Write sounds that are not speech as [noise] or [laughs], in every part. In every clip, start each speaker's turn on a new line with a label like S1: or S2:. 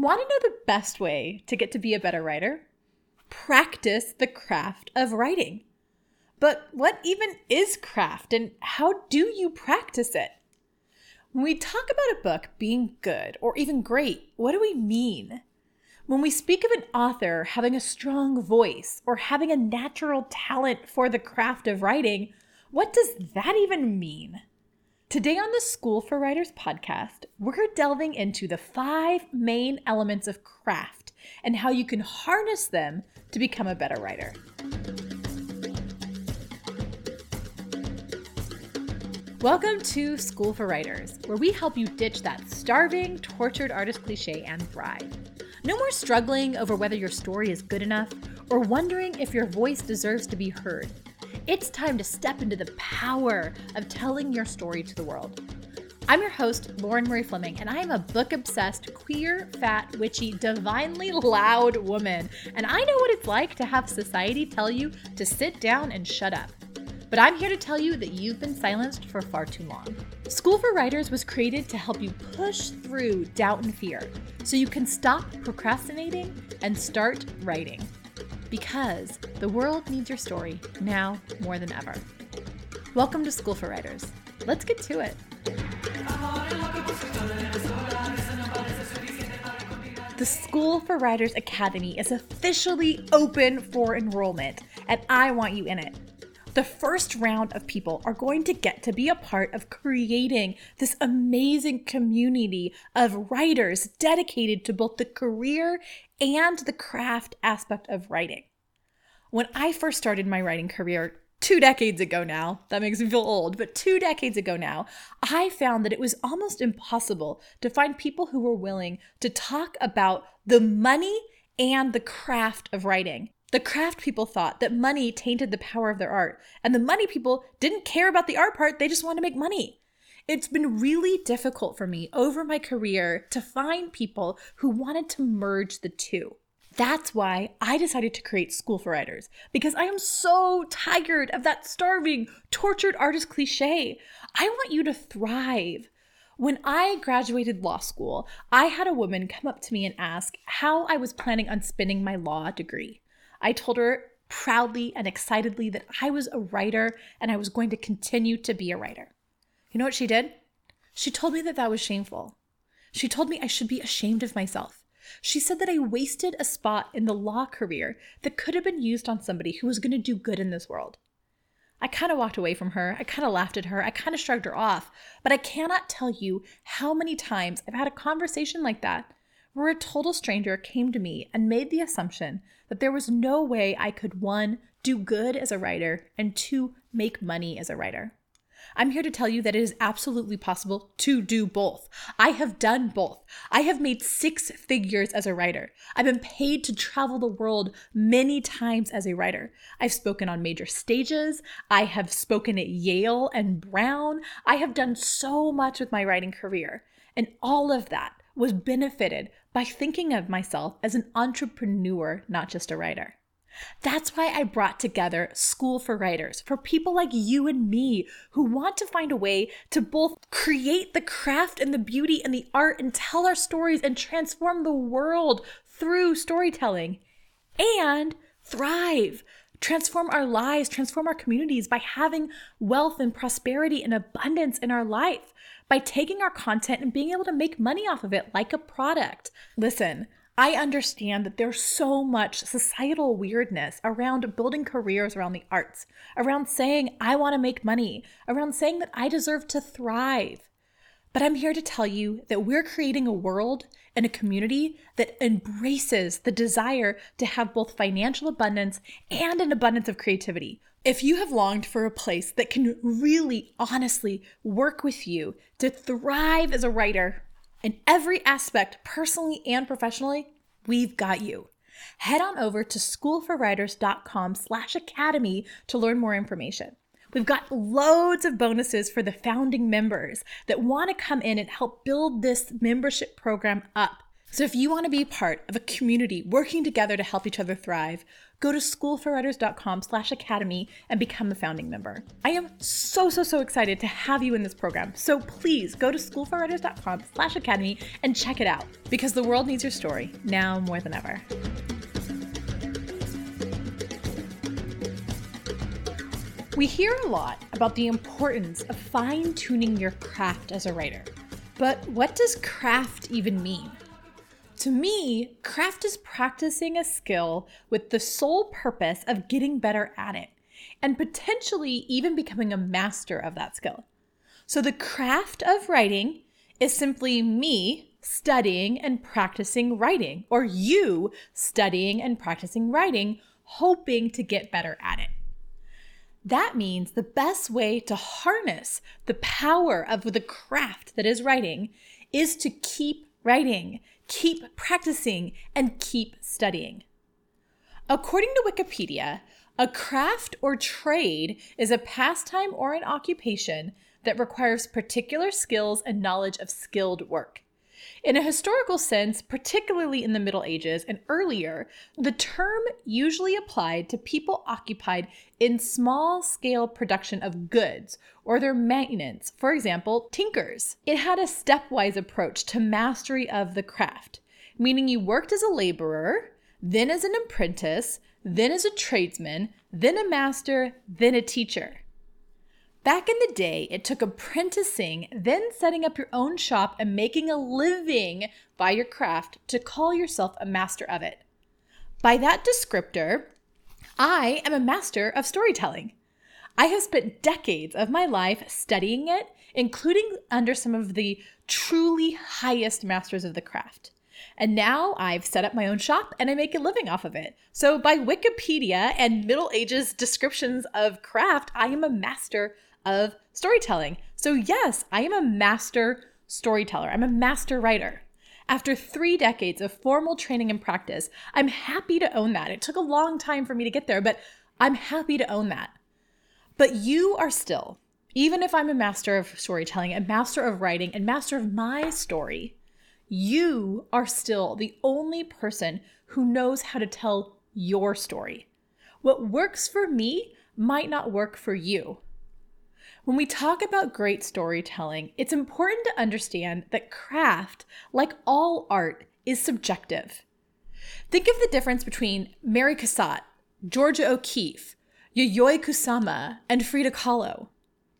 S1: Want to know the best way to get to be a better writer? Practice the craft of writing. But what even is craft and how do you practice it? When we talk about a book being good or even great, what do we mean? When we speak of an author having a strong voice or having a natural talent for the craft of writing, what does that even mean? Today on the School for Writers podcast, we're delving into the five main elements of craft and how you can harness them to become a better writer. Welcome to School for Writers, where we help you ditch that starving, tortured artist cliche and thrive. No more struggling over whether your story is good enough or wondering if your voice deserves to be heard. It's time to step into the power of telling your story to the world. I'm your host, Lauren Marie Fleming, and I am a book obsessed, queer, fat, witchy, divinely loud woman. And I know what it's like to have society tell you to sit down and shut up. But I'm here to tell you that you've been silenced for far too long. School for Writers was created to help you push through doubt and fear so you can stop procrastinating and start writing because the world needs your story now more than ever. Welcome to School for Writers. Let's get to it. The School for Writers Academy is officially open for enrollment, and I want you in it. The first round of people are going to get to be a part of creating this amazing community of writers dedicated to both the career and the craft aspect of writing. When I first started my writing career, two decades ago now, that makes me feel old, but two decades ago now, I found that it was almost impossible to find people who were willing to talk about the money and the craft of writing. The craft people thought that money tainted the power of their art, and the money people didn't care about the art part, they just wanted to make money. It's been really difficult for me over my career to find people who wanted to merge the two. That's why I decided to create School for Writers, because I am so tired of that starving, tortured artist cliche. I want you to thrive. When I graduated law school, I had a woman come up to me and ask how I was planning on spending my law degree. I told her proudly and excitedly that I was a writer and I was going to continue to be a writer. You know what she did? She told me that that was shameful. She told me I should be ashamed of myself. She said that I wasted a spot in the law career that could have been used on somebody who was going to do good in this world. I kind of walked away from her. I kind of laughed at her. I kind of shrugged her off. But I cannot tell you how many times I've had a conversation like that where a total stranger came to me and made the assumption that there was no way I could one, do good as a writer, and two, make money as a writer. I'm here to tell you that it is absolutely possible to do both. I have done both. I have made six figures as a writer. I've been paid to travel the world many times as a writer. I've spoken on major stages. I have spoken at Yale and Brown. I have done so much with my writing career. And all of that was benefited by thinking of myself as an entrepreneur, not just a writer. That's why I brought together School for Writers for people like you and me who want to find a way to both create the craft and the beauty and the art and tell our stories and transform the world through storytelling and thrive. Transform our lives, transform our communities by having wealth and prosperity and abundance in our life, by taking our content and being able to make money off of it like a product. Listen, I understand that there's so much societal weirdness around building careers around the arts, around saying, I want to make money, around saying that I deserve to thrive. But I'm here to tell you that we're creating a world and a community that embraces the desire to have both financial abundance and an abundance of creativity. If you have longed for a place that can really honestly work with you to thrive as a writer, in every aspect, personally and professionally, we've got you. Head on over to schoolforwriters.com slash academy to learn more information. We've got loads of bonuses for the founding members that want to come in and help build this membership program up. So if you want to be part of a community working together to help each other thrive, go to schoolforwriters.com slash academy and become a founding member. I am so, so, so excited to have you in this program. So please go to schoolforwriters.com slash academy and check it out because the world needs your story now more than ever. We hear a lot about the importance of fine tuning your craft as a writer. But what does craft even mean? To me, craft is practicing a skill with the sole purpose of getting better at it and potentially even becoming a master of that skill. So, the craft of writing is simply me studying and practicing writing, or you studying and practicing writing, hoping to get better at it. That means the best way to harness the power of the craft that is writing is to keep writing, keep practicing, and keep studying. According to Wikipedia, a craft or trade is a pastime or an occupation that requires particular skills and knowledge of skilled work. In a historical sense, particularly in the Middle Ages and earlier, the term usually applied to people occupied in small scale production of goods or their maintenance, for example, tinkers. It had a stepwise approach to mastery of the craft, meaning you worked as a laborer, then as an apprentice, then as a tradesman, then a master, then a teacher. Back in the day, it took apprenticing, then setting up your own shop and making a living by your craft to call yourself a master of it. By that descriptor, I am a master of storytelling. I have spent decades of my life studying it, including under some of the truly highest masters of the craft. And now I've set up my own shop and I make a living off of it. So, by Wikipedia and Middle Ages descriptions of craft, I am a master of storytelling. So, yes, I am a master storyteller, I'm a master writer. After three decades of formal training and practice, I'm happy to own that. It took a long time for me to get there, but I'm happy to own that. But you are still, even if I'm a master of storytelling, a master of writing, and master of my story, you are still the only person who knows how to tell your story. What works for me might not work for you. When we talk about great storytelling, it's important to understand that craft, like all art, is subjective. Think of the difference between Mary Cassatt, Georgia O'Keeffe, Yayoi Kusama, and Frida Kahlo.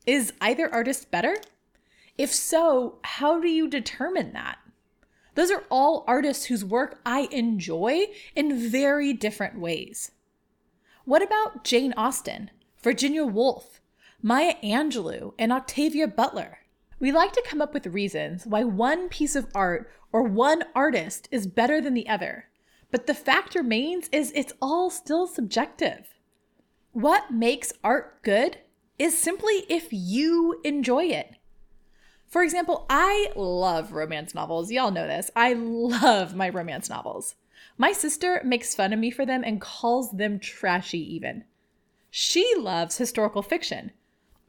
S1: Is either artist better? If so, how do you determine that? Those are all artists whose work I enjoy in very different ways. What about Jane Austen, Virginia Woolf, Maya Angelou, and Octavia Butler. We like to come up with reasons why one piece of art or one artist is better than the other, but the fact remains is it's all still subjective. What makes art good is simply if you enjoy it. For example, I love romance novels. Y'all know this. I love my romance novels. My sister makes fun of me for them and calls them trashy, even. She loves historical fiction.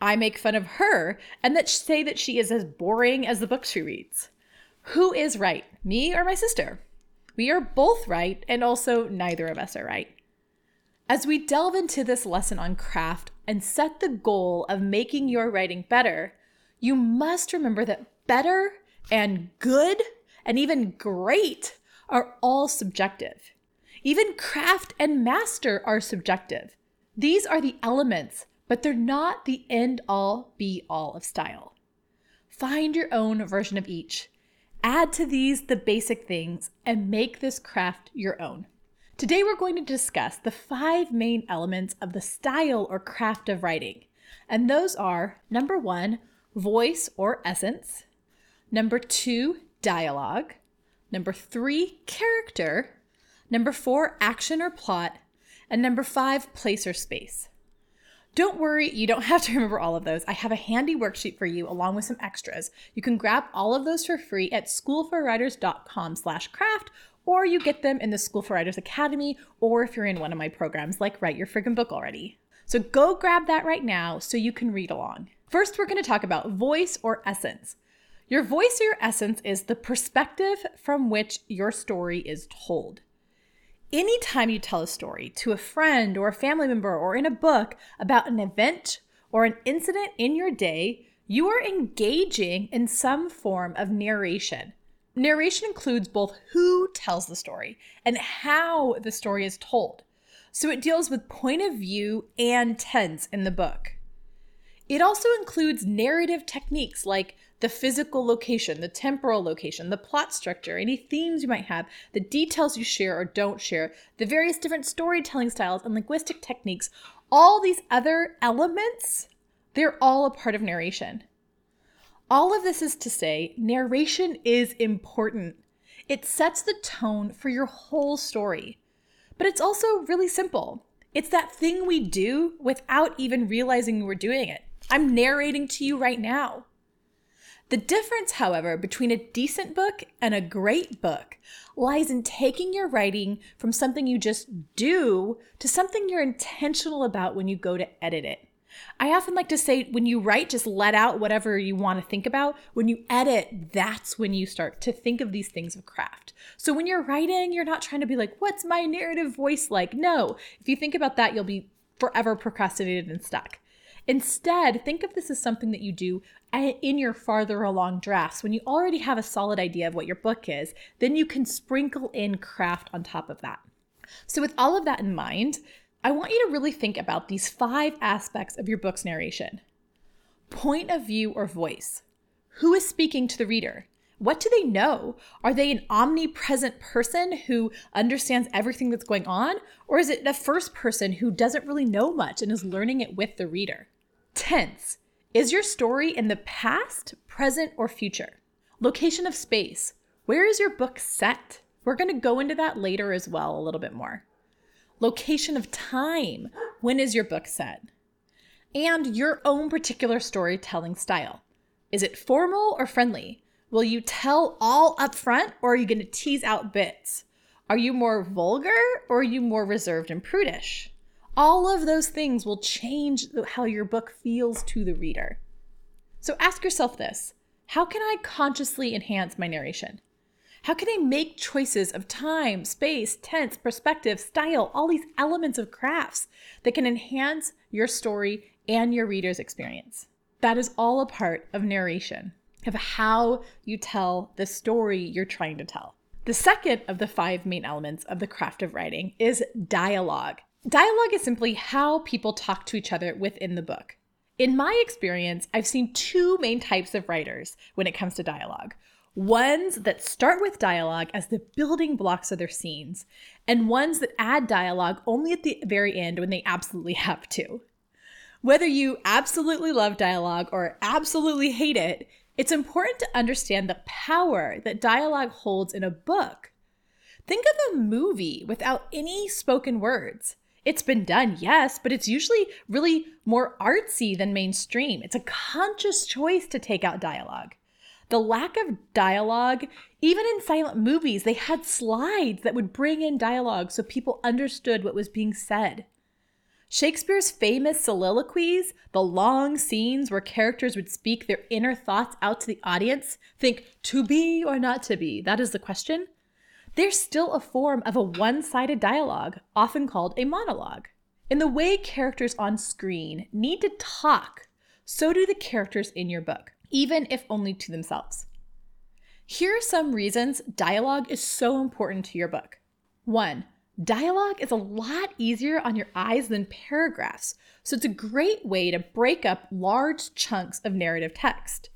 S1: I make fun of her and that say that she is as boring as the books she reads. Who is right, me or my sister? We are both right, and also neither of us are right. As we delve into this lesson on craft and set the goal of making your writing better, you must remember that better and good and even great are all subjective. Even craft and master are subjective. These are the elements but they're not the end all be all of style. Find your own version of each. Add to these the basic things and make this craft your own. Today, we're going to discuss the five main elements of the style or craft of writing. And those are number one, voice or essence, number two, dialogue, number three, character, number four, action or plot, and number five, place or space. Don't worry, you don't have to remember all of those. I have a handy worksheet for you along with some extras. You can grab all of those for free at schoolforwriters.com slash craft, or you get them in the School for Writers Academy, or if you're in one of my programs like Write Your Friggin' Book already. So go grab that right now so you can read along. First, we're going to talk about voice or essence. Your voice or your essence is the perspective from which your story is told. Anytime you tell a story to a friend or a family member or in a book about an event or an incident in your day, you are engaging in some form of narration. Narration includes both who tells the story and how the story is told. So it deals with point of view and tense in the book. It also includes narrative techniques like the physical location, the temporal location, the plot structure, any themes you might have, the details you share or don't share, the various different storytelling styles and linguistic techniques, all these other elements, they're all a part of narration. All of this is to say, narration is important. It sets the tone for your whole story. But it's also really simple. It's that thing we do without even realizing we're doing it. I'm narrating to you right now. The difference, however, between a decent book and a great book lies in taking your writing from something you just do to something you're intentional about when you go to edit it. I often like to say when you write, just let out whatever you want to think about. When you edit, that's when you start to think of these things of craft. So when you're writing, you're not trying to be like, what's my narrative voice like? No. If you think about that, you'll be forever procrastinated and stuck. Instead, think of this as something that you do eh, in your farther along drafts. When you already have a solid idea of what your book is, then you can sprinkle in craft on top of that. So, with all of that in mind, I want you to really think about these five aspects of your book's narration point of view or voice. Who is speaking to the reader? What do they know? Are they an omnipresent person who understands everything that's going on? Or is it a first person who doesn't really know much and is learning it with the reader? Tense. Is your story in the past, present, or future? Location of space. Where is your book set? We're going to go into that later as well, a little bit more. Location of time. When is your book set? And your own particular storytelling style. Is it formal or friendly? Will you tell all up front or are you going to tease out bits? Are you more vulgar or are you more reserved and prudish? All of those things will change how your book feels to the reader. So ask yourself this How can I consciously enhance my narration? How can I make choices of time, space, tense, perspective, style, all these elements of crafts that can enhance your story and your reader's experience? That is all a part of narration, of how you tell the story you're trying to tell. The second of the five main elements of the craft of writing is dialogue. Dialogue is simply how people talk to each other within the book. In my experience, I've seen two main types of writers when it comes to dialogue ones that start with dialogue as the building blocks of their scenes, and ones that add dialogue only at the very end when they absolutely [laughs] have to. Whether you absolutely love dialogue or absolutely hate it, it's important to understand the power that dialogue holds in a book. Think of a movie without any spoken words. It's been done, yes, but it's usually really more artsy than mainstream. It's a conscious choice to take out dialogue. The lack of dialogue, even in silent movies, they had slides that would bring in dialogue so people understood what was being said. Shakespeare's famous soliloquies, the long scenes where characters would speak their inner thoughts out to the audience, think to be or not to be, that is the question they're still a form of a one sided dialogue, often called a monologue. In the way characters on screen need to talk, so do the characters in your book, even if only to themselves. Here are some reasons dialogue is so important to your book. One, dialogue is a lot easier on your eyes than paragraphs, so it's a great way to break up large chunks of narrative text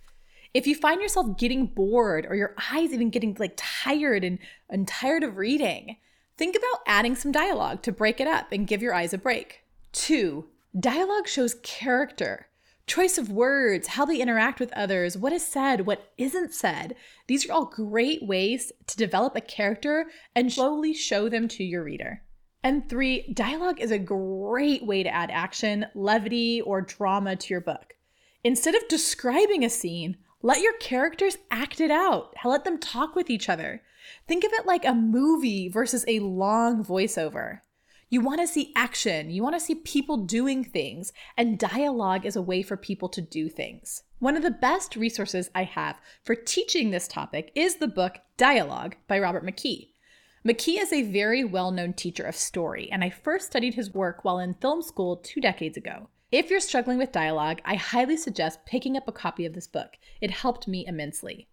S1: if you find yourself getting bored or your eyes even getting like tired and, and tired of reading, think about adding some dialogue to break it up and give your eyes a break. Two, dialogue shows character, choice of words, how they interact with others, what is said, what isn't said. These are all great ways to develop a character and slowly show them to your reader. And three, dialogue is a great way to add action, levity, or drama to your book. Instead of describing a scene, let your characters act it out. Let them talk with each other. Think of it like a movie versus a long voiceover. You want to see action, you want to see people doing things, and dialogue is a way for people to do things. One of the best resources I have for teaching this topic is the book Dialogue by Robert McKee. McKee is a very well known teacher of story, and I first studied his work while in film school two decades ago. If you're struggling with dialogue, I highly suggest picking up a copy of this book. It helped me immensely.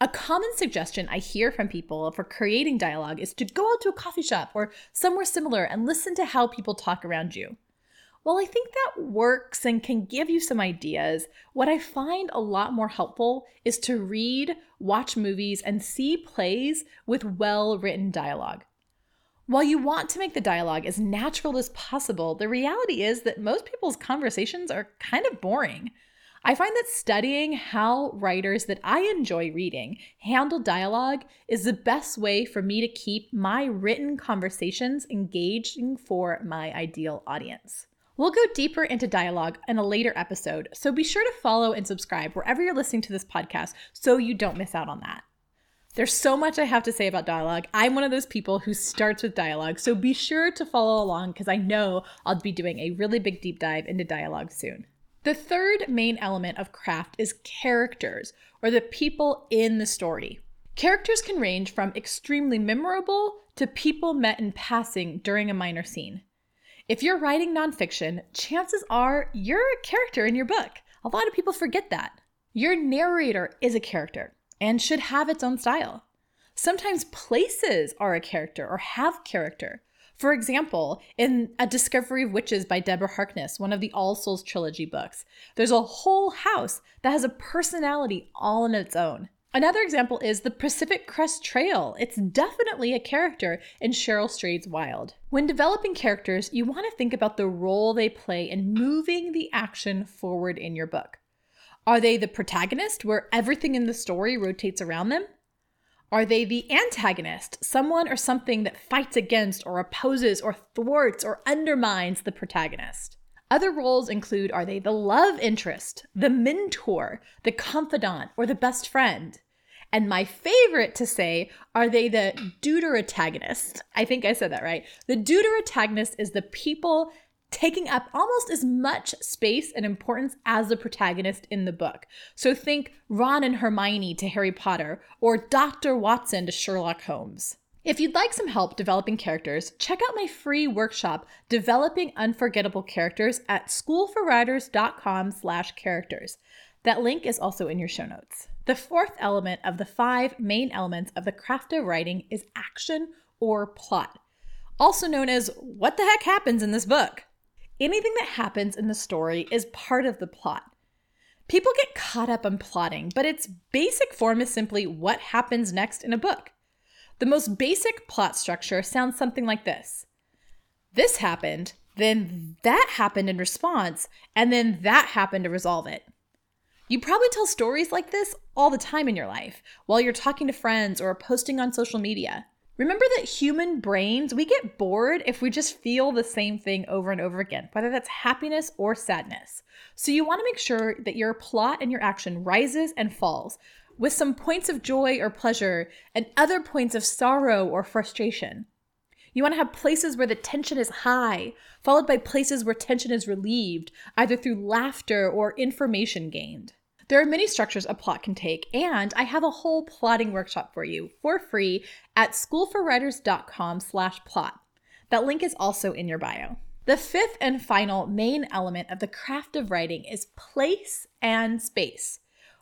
S1: A common suggestion I hear from people for creating dialogue is to go out to a coffee shop or somewhere similar and listen to how people talk around you. While I think that works and can give you some ideas, what I find a lot more helpful is to read, watch movies, and see plays with well written dialogue. While you want to make the dialogue as natural as possible, the reality is that most people's conversations are kind of boring. I find that studying how writers that I enjoy reading handle dialogue is the best way for me to keep my written conversations engaging for my ideal audience. We'll go deeper into dialogue in a later episode, so be sure to follow and subscribe wherever you're listening to this podcast so you don't miss out on that. There's so much I have to say about dialogue. I'm one of those people who starts with dialogue, so be sure to follow along because I know I'll be doing a really big deep dive into dialogue soon. The third main element of craft is characters, or the people in the story. Characters can range from extremely memorable to people met in passing during a minor scene. If you're writing nonfiction, chances are you're a character in your book. A lot of people forget that. Your narrator is a character and should have its own style. Sometimes places are a character or have character. For example, in A Discovery of Witches by Deborah Harkness, one of the All Souls trilogy books, there's a whole house that has a personality all on its own. Another example is the Pacific Crest Trail. It's definitely a character in Cheryl Strayed's Wild. When developing characters, you want to think about the role they play in moving the action forward in your book. Are they the protagonist, where everything in the story rotates around them? Are they the antagonist, someone or something that fights against or opposes or thwarts or undermines the protagonist? Other roles include are they the love interest, the mentor, the confidant, or the best friend? And my favorite to say, are they the deuteragonist? I think I said that right. The deuteragonist is the people taking up almost as much space and importance as the protagonist in the book. So think Ron and Hermione to Harry Potter, or Dr. Watson to Sherlock Holmes. If you'd like some help developing characters, check out my free workshop, Developing Unforgettable Characters at schoolforwriters.com slash characters. That link is also in your show notes. The fourth element of the five main elements of the craft of writing is action or plot, also known as what the heck happens in this book. Anything that happens in the story is part of the plot. People get caught up on plotting, but its basic form is simply what happens next in a book. The most basic plot structure sounds something like this This happened, then that happened in response, and then that happened to resolve it. You probably tell stories like this all the time in your life while you're talking to friends or posting on social media. Remember that human brains, we get bored if we just feel the same thing over and over again, whether that's happiness or sadness. So you want to make sure that your plot and your action rises and falls with some points of joy or pleasure and other points of sorrow or frustration. You want to have places where the tension is high, followed by places where tension is relieved, either through laughter or information gained. There are many structures a plot can take, and I have a whole plotting workshop for you for free at schoolforwriters.com slash plot. That link is also in your bio. The fifth and final main element of the craft of writing is place and space,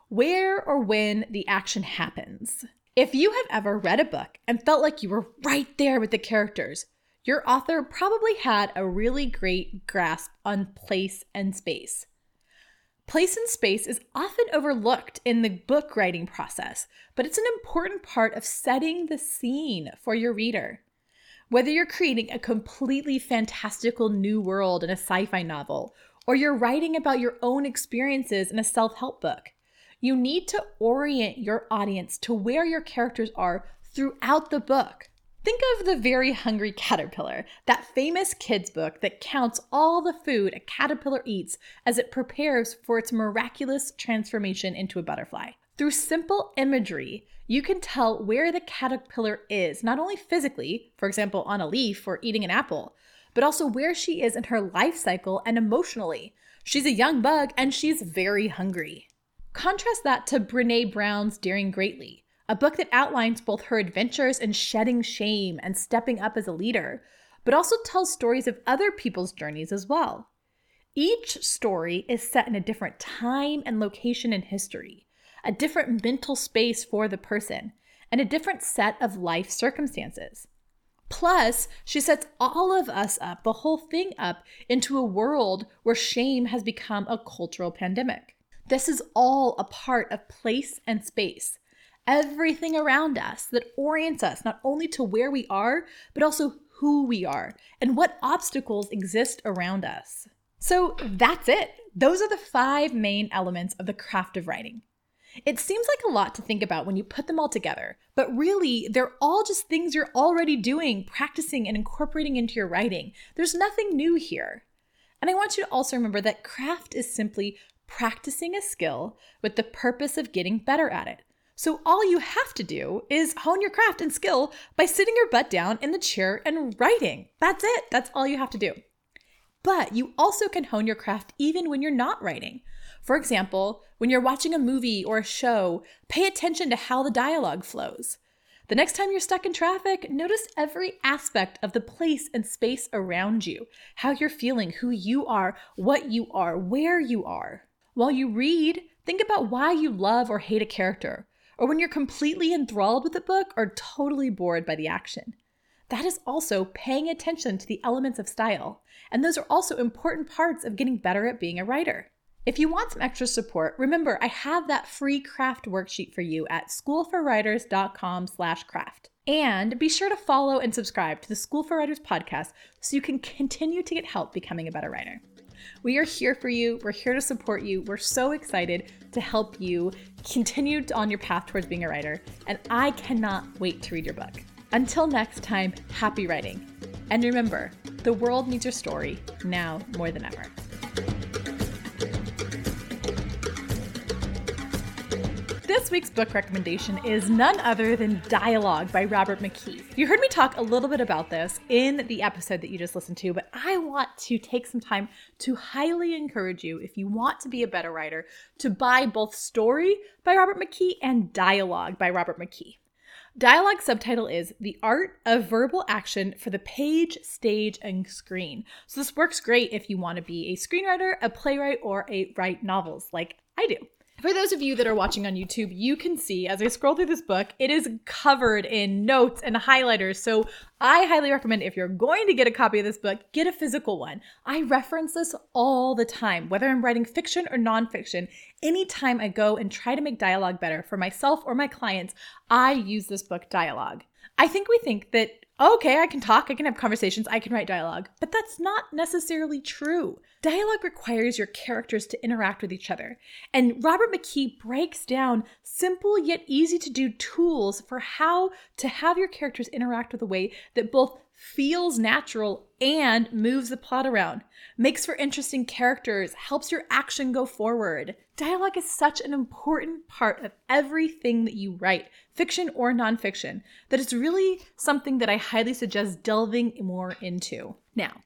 S1: where or when the action happens. If you have ever read a book and felt like you were right there with the characters, your author probably had a really great grasp on place and space. Place and space is often overlooked in the book writing process, but it's an important part of setting the scene for your reader. Whether you're creating a completely fantastical new world in a sci fi novel, or you're writing about your own experiences in a self help book, you need to orient your audience to where your characters are throughout the book. Think of The Very Hungry Caterpillar, that famous kids' book that counts all the food a caterpillar eats as it prepares for its miraculous transformation into a butterfly. Through simple imagery, you can tell where the caterpillar is, not only physically, for example, on a leaf or eating an apple, but also where she is in her life cycle and emotionally. She's a young bug and she's very hungry. Contrast that to Brene Brown's Daring Greatly, a book that outlines both her adventures in shedding shame and stepping up as a leader, but also tells stories of other people's journeys as well. Each story is set in a different time and location in history, a different mental space for the person, and a different set of life circumstances. Plus, she sets all of us up, the whole thing up, into a world where shame has become a cultural pandemic. This is all a part of place and space. Everything around us that orients us not only to where we are, but also who we are and what obstacles exist around us. So that's it. Those are the five main elements of the craft of writing. It seems like a lot to think about when you put them all together, but really, they're all just things you're already doing, practicing, and incorporating into your writing. There's nothing new here. And I want you to also remember that craft is simply practicing a skill with the purpose of getting better at it. So all you have to do is hone your craft and skill by sitting your butt down in the chair and writing. That's it. That's all you have to do. But you also can hone your craft even when you're not writing. For example, when you're watching a movie or a show, pay attention to how the dialogue flows. The next time you're stuck in traffic, notice every aspect of the place and space around you how you're feeling, who you are, what you are, where you are. While you read, think about why you love or hate a character, or when you're completely enthralled with a book or totally bored by the action. That is also paying attention to the elements of style, and those are also important parts of getting better at being a writer. If you want some extra support, remember I have that free craft worksheet for you at schoolforwriters.com/craft. And be sure to follow and subscribe to the School for Writers podcast so you can continue to get help becoming a better writer. We are here for you. We're here to support you. We're so excited to help you continue on your path towards being a writer. And I cannot wait to read your book. Until next time, happy writing. And remember, the world needs your story now more than ever. This week's book recommendation is none other than Dialogue by Robert McKee. You heard me talk a little bit about this in the episode that you just listened to, but I want to take some time to highly encourage you, if you want to be a better writer, to buy both Story by Robert McKee and Dialogue by Robert McKee. Dialogue subtitle is The Art of Verbal Action for the Page, Stage, and Screen. So this works great if you want to be a screenwriter, a playwright, or a write novels like I do. For those of you that are watching on YouTube, you can see as I scroll through this book, it is covered in notes and highlighters. So I highly recommend if you're going to get a copy of this book, get a physical one. I reference this all the time, whether I'm writing fiction or nonfiction. Anytime I go and try to make dialogue better for myself or my clients, I use this book, Dialogue. I think we think that okay, I can talk, I can have conversations, I can write dialogue. But that's not necessarily true. Dialogue requires your characters to interact with each other. And Robert McKee breaks down simple yet easy to do tools for how to have your characters interact with a way that both feels natural and moves the plot around, makes for interesting characters, helps your action go forward. Dialogue is such an important part of everything that you write, fiction or nonfiction, that it's really something that I highly suggest delving more into. Now,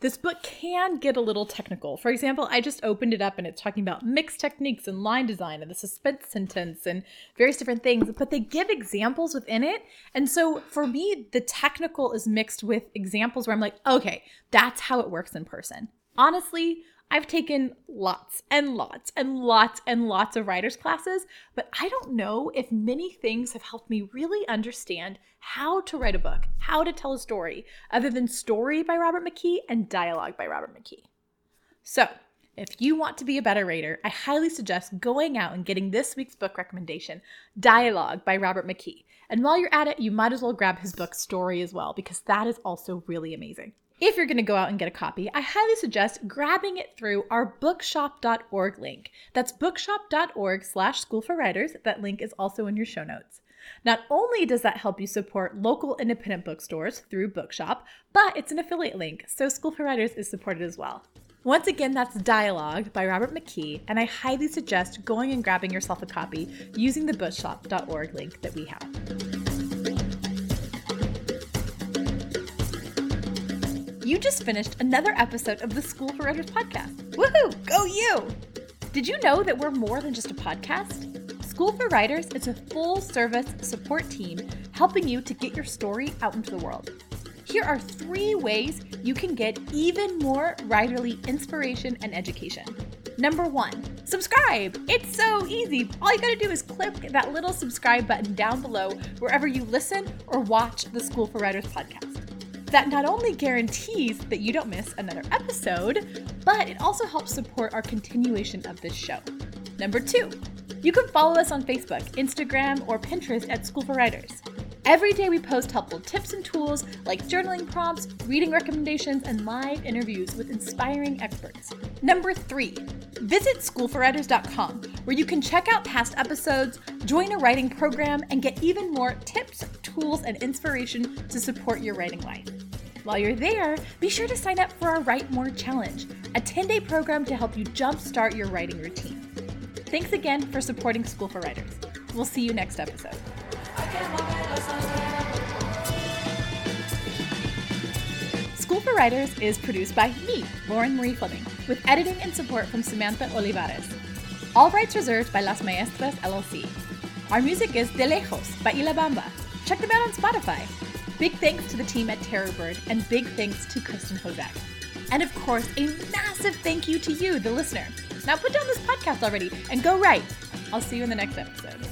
S1: this book can get a little technical. For example, I just opened it up and it's talking about mixed techniques and line design and the suspense sentence and various different things, but they give examples within it. And so for me, the technical is mixed with examples where I'm like, okay, that's how it works in person. Honestly, I've taken lots and lots and lots and lots of writer's classes, but I don't know if many things have helped me really understand how to write a book, how to tell a story, other than Story by Robert McKee and Dialogue by Robert McKee. So, if you want to be a better writer, I highly suggest going out and getting this week's book recommendation, Dialogue by Robert McKee. And while you're at it, you might as well grab his book, Story, as well, because that is also really amazing. If you're going to go out and get a copy, I highly suggest grabbing it through our bookshop.org link. That's bookshop.org slash school for writers. That link is also in your show notes. Not only does that help you support local independent bookstores through Bookshop, but it's an affiliate link, so School for Writers is supported as well. Once again, that's Dialogue by Robert McKee, and I highly suggest going and grabbing yourself a copy using the bookshop.org link that we have. You just finished another episode of the School for Writers podcast. Woohoo! Go you! Did you know that we're more than just a podcast? School for Writers is a full service support team helping you to get your story out into the world. Here are three ways you can get even more writerly inspiration and education. Number one, subscribe. It's so easy. All you gotta do is click that little subscribe button down below wherever you listen or watch the School for Writers podcast. That not only guarantees that you don't miss another episode, but it also helps support our continuation of this show. Number two, you can follow us on Facebook, Instagram, or Pinterest at School for Writers. Every day we post helpful tips and tools like journaling prompts, reading recommendations, and live interviews with inspiring experts. Number three, visit schoolforwriters.com where you can check out past episodes, join a writing program, and get even more tips, tools, and inspiration to support your writing life. While you're there, be sure to sign up for our Write More Challenge, a 10 day program to help you jumpstart your writing routine. Thanks again for supporting School for Writers. We'll see you next episode. School for Writers is produced by me, Lauren Marie Fleming, with editing and support from Samantha Olivares. All rights reserved by Las Maestras LLC. Our music is De Lejos by Ilabamba. Check them out on Spotify. Big thanks to the team at Terrorbird, and big thanks to Kristen Hozak. And of course, a massive thank you to you, the listener. Now put down this podcast already and go write. I'll see you in the next episode.